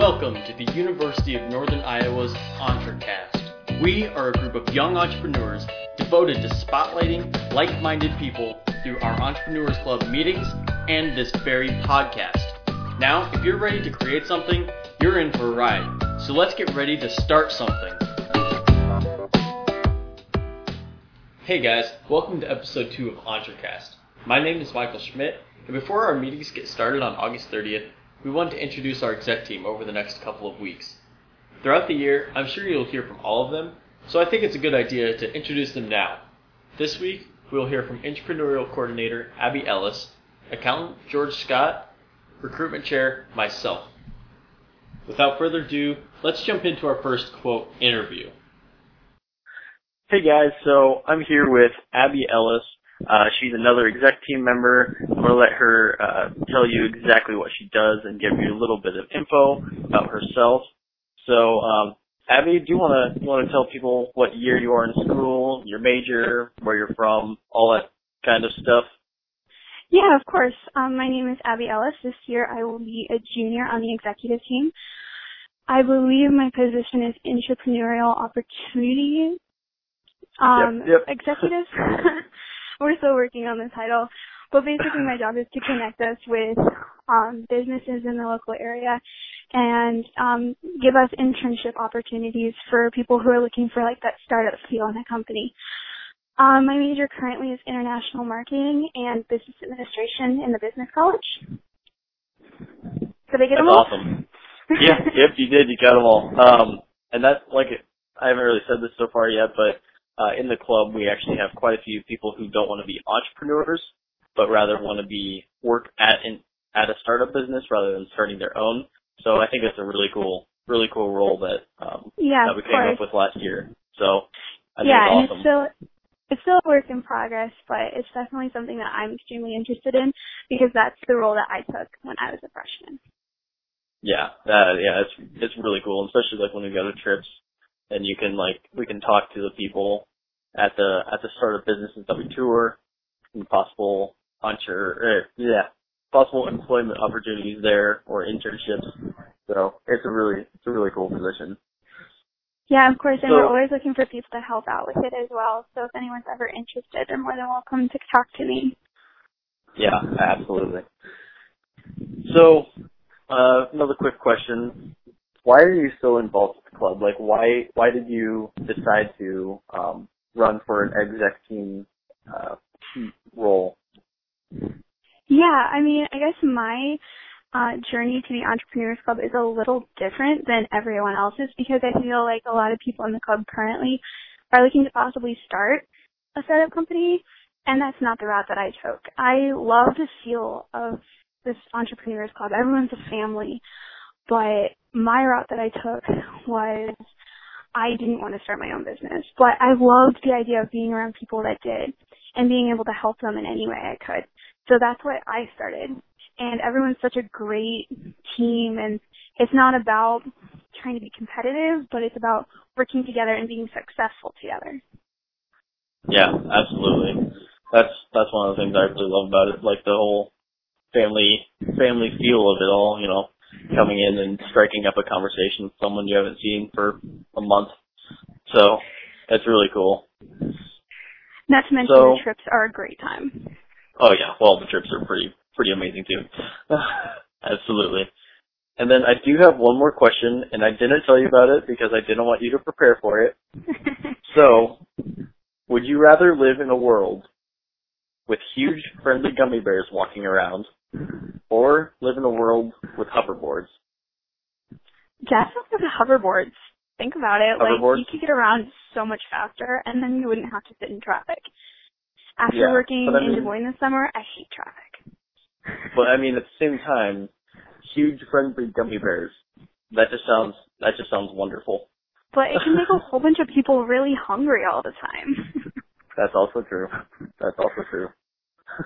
Welcome to the University of Northern Iowa's EntreCast. We are a group of young entrepreneurs devoted to spotlighting like minded people through our Entrepreneurs Club meetings and this very podcast. Now, if you're ready to create something, you're in for a ride. So let's get ready to start something. Hey guys, welcome to episode 2 of EntreCast. My name is Michael Schmidt, and before our meetings get started on August 30th, we want to introduce our exec team over the next couple of weeks. Throughout the year, I'm sure you'll hear from all of them, so I think it's a good idea to introduce them now. This week, we will hear from Entrepreneurial Coordinator Abby Ellis, Accountant George Scott, Recruitment Chair myself. Without further ado, let's jump into our first quote interview. Hey guys, so I'm here with Abby Ellis. Uh, she's another exec team member. I'm going to let her uh, tell you exactly what she does and give you a little bit of info about herself. So, um, Abby, do you want to you want to tell people what year you are in school, your major, where you're from, all that kind of stuff? Yeah, of course. Um, my name is Abby Ellis. This year I will be a junior on the executive team. I believe my position is entrepreneurial opportunity um, yep, yep. executive. We're still working on the title, but basically my job is to connect us with um, businesses in the local area and um, give us internship opportunities for people who are looking for like that startup feel in a company. Um, my major currently is international marketing and business administration in the business college. Did I get That's them all? awesome. yeah, yep, you did. You got them all. Um, and that's like I haven't really said this so far yet, but uh, in the club we actually have quite a few people who don't want to be entrepreneurs, but rather want to be work at an at a startup business rather than starting their own. So I think it's a really cool, really cool role that um, Yeah, that we came course. up with last year. So I think yeah, it's and awesome. it's still it's still a work in progress, but it's definitely something that I'm extremely interested in because that's the role that I took when I was a freshman. Yeah, uh, yeah, it's it's really cool, especially like when we go to trips and you can like we can talk to the people at the at the startup businesses that we tour and possible entre uh, yeah possible employment opportunities there or internships. So it's a really it's a really cool position. Yeah, of course, and So- we're always looking for people to help out with it as well. So if anyone's ever interested, they're more than welcome to talk to me. Yeah, absolutely. So uh, another quick question: Why are you so involved with the club? Like, why why did you decide to um, run for an exec team uh, role? Yeah, I mean, I guess my uh, journey to the Entrepreneurs Club is a little different than everyone else's because I feel like a lot of people in the club currently are looking to possibly start a startup company, and that's not the route that I took. I love the feel of this Entrepreneurs Club. Everyone's a family, but my route that I took was I didn't want to start my own business, but I loved the idea of being around people that did and being able to help them in any way I could. So that's what I started. And everyone's such a great team and it's not about trying to be competitive, but it's about working together and being successful together. Yeah, absolutely. That's that's one of the things I really love about it, like the whole family family feel of it all. You know, coming in and striking up a conversation with someone you haven't seen for a month. So that's really cool. Not to mention So- the trips are a great time. Oh yeah, well the trips are pretty pretty amazing too. Absolutely. And then I do have one more question, and I didn't tell you about it because I didn't want you to prepare for it. So, would you rather live in a world with huge friendly gummy bears walking around, or live in a world with hoverboards? Definitely the hoverboards. Think about it. Hoverboards? Like you could get around so much faster and then you wouldn't have to sit in traffic. After Yeah, working I in mean- Des Moines this summer, I hate traffic. But I mean, at the same time, huge friendly gummy bears. That just sounds that just sounds wonderful. But it can make a whole bunch of people really hungry all the time. That's also true. That's also true.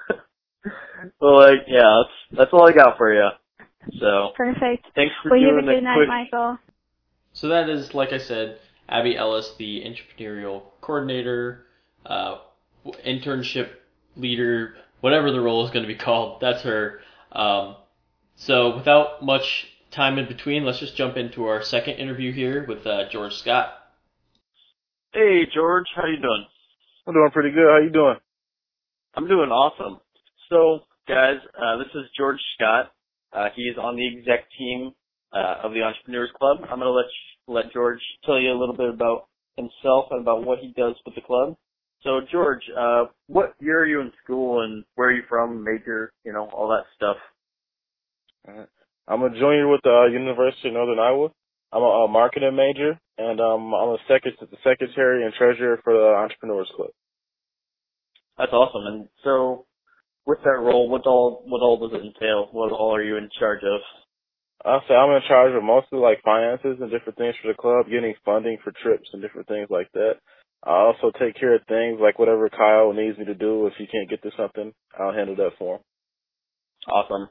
well, like, yeah, that's that's all I got for you. So, Perfect. thanks for Well, you have doing a good the night, quick. Michael. So that is, like I said, Abby Ellis, the entrepreneurial coordinator, uh, internship leader, whatever the role is going to be called. That's her. Um, so without much time in between, let's just jump into our second interview here with uh, George Scott. Hey, George, how you doing? I'm doing pretty good. How you doing? I'm doing awesome. So, guys, uh, this is George Scott. Uh, he is on the exec team uh, of the Entrepreneurs Club. I'm going to let let George tell you a little bit about himself and about what he does with the club. So, George, uh, what year are you in school and where are you from, major, you know, all that stuff? I'm a junior with the uh, University of Northern Iowa. I'm a, a marketing major, and um, I'm a sec- secretary and treasurer for the Entrepreneurs Club. That's awesome. And so, with that role, what all what all does it entail? What all are you in charge of? I say I'm in charge of mostly like finances and different things for the club, getting funding for trips and different things like that. I also take care of things like whatever Kyle needs me to do. If he can't get to something, I'll handle that for him. Awesome.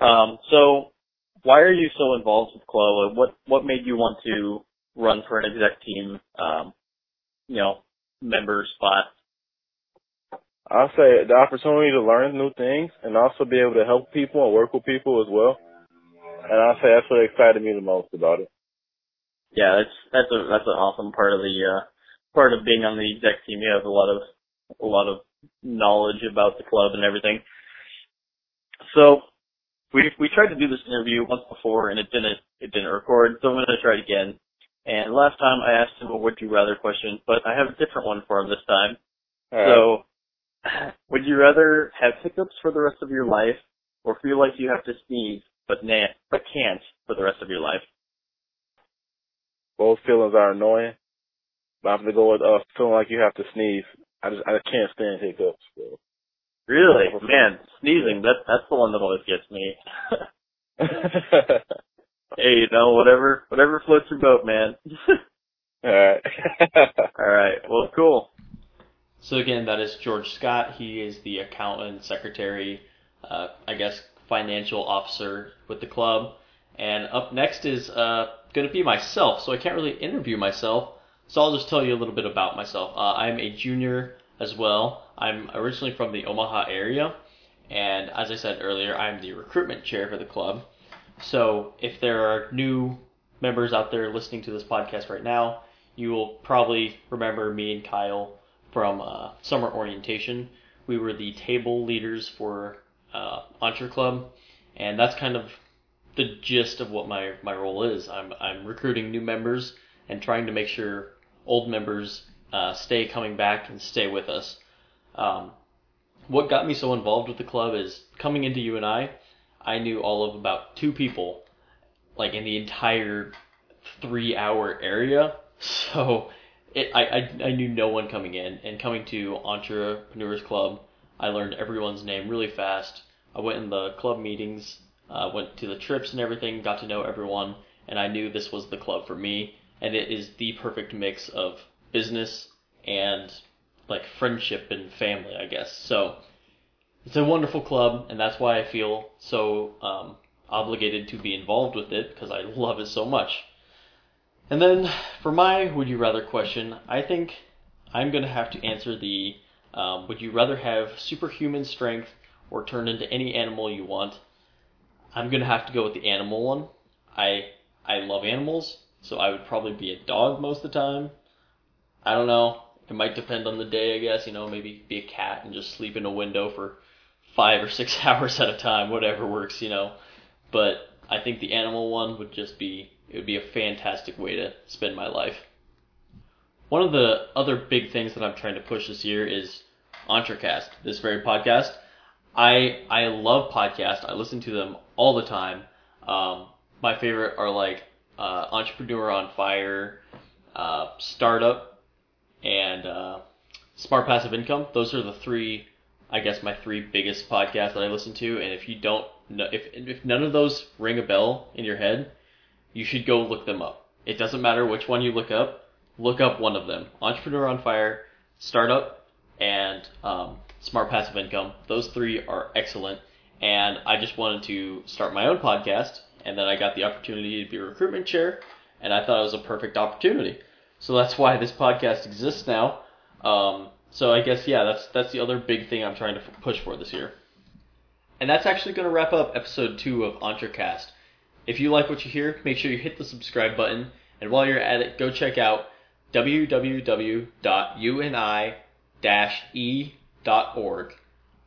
Um, so, why are you so involved with club? What what made you want to run for an exec team? Um, you know, member spot. I'll say the opportunity to learn new things and also be able to help people and work with people as well. And I'll say that's what excited me the most about it. Yeah, that's that's a that's an awesome part of the uh, part of being on the exec team. You have a lot of a lot of knowledge about the club and everything. So we we tried to do this interview once before and it didn't it didn't record, so I'm gonna try it again. And last time I asked him a would you rather question, but I have a different one for him this time. so would you rather have hiccups for the rest of your life or feel like you have to sneeze but na- but can't for the rest of your life? Both feelings are annoying. But I have to go with uh feeling like you have to sneeze. I just I can't stand hiccups. So. Really? Man, sneezing, that that's the one that always gets me. hey, you know, whatever whatever floats your boat, man. Alright. Alright. Well cool. So again, that is George Scott. He is the accountant, secretary, uh, I guess financial officer with the club. And up next is uh, going to be myself. So I can't really interview myself. So I'll just tell you a little bit about myself. Uh, I'm a junior as well. I'm originally from the Omaha area. And as I said earlier, I'm the recruitment chair for the club. So if there are new members out there listening to this podcast right now, you will probably remember me and Kyle from uh, summer orientation. We were the table leaders for uh, Entre Club, and that's kind of the gist of what my, my role is. I'm I'm recruiting new members and trying to make sure old members uh, stay coming back and stay with us. Um, what got me so involved with the club is coming into UNI, I knew all of about two people, like in the entire three hour area. So it, I, I, I knew no one coming in, and coming to Entrepreneurs Club, I learned everyone's name really fast. I went in the club meetings, uh, went to the trips and everything, got to know everyone, and I knew this was the club for me. And it is the perfect mix of business and like friendship and family, I guess. So it's a wonderful club, and that's why I feel so um, obligated to be involved with it because I love it so much. And then for my would you rather question, I think I'm going to have to answer the um, would you rather have superhuman strength or turn into any animal you want? I'm going to have to go with the animal one. I I love animals, so I would probably be a dog most of the time. I don't know. It might depend on the day, I guess. You know, maybe be a cat and just sleep in a window for five or six hours at a time, whatever works, you know. But I think the animal one would just be it would be a fantastic way to spend my life. One of the other big things that I'm trying to push this year is Entrecast, this very podcast. I I love podcasts. I listen to them all the time. Um, my favorite are like uh, Entrepreneur on Fire, uh, Startup, and uh, Smart Passive Income. Those are the three, I guess, my three biggest podcasts that I listen to. And if you don't know, if if none of those ring a bell in your head, you should go look them up. It doesn't matter which one you look up. Look up one of them. Entrepreneur on Fire, Startup, and um, Smart Passive Income. Those three are excellent. And I just wanted to start my own podcast, and then I got the opportunity to be a recruitment chair, and I thought it was a perfect opportunity. So that's why this podcast exists now. Um, so I guess yeah, that's that's the other big thing I'm trying to f- push for this year. And that's actually going to wrap up episode two of Entrecast. If you like what you hear, make sure you hit the subscribe button. And while you're at it, go check out www.uni-e.org.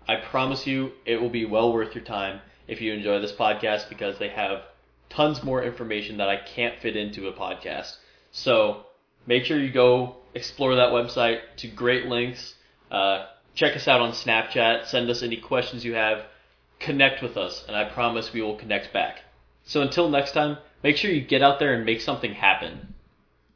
I promise you it will be well worth your time if you enjoy this podcast because they have tons more information that I can't fit into a podcast. So make sure you go explore that website to great links. Uh, check us out on Snapchat. Send us any questions you have. Connect with us, and I promise we will connect back. So until next time, make sure you get out there and make something happen.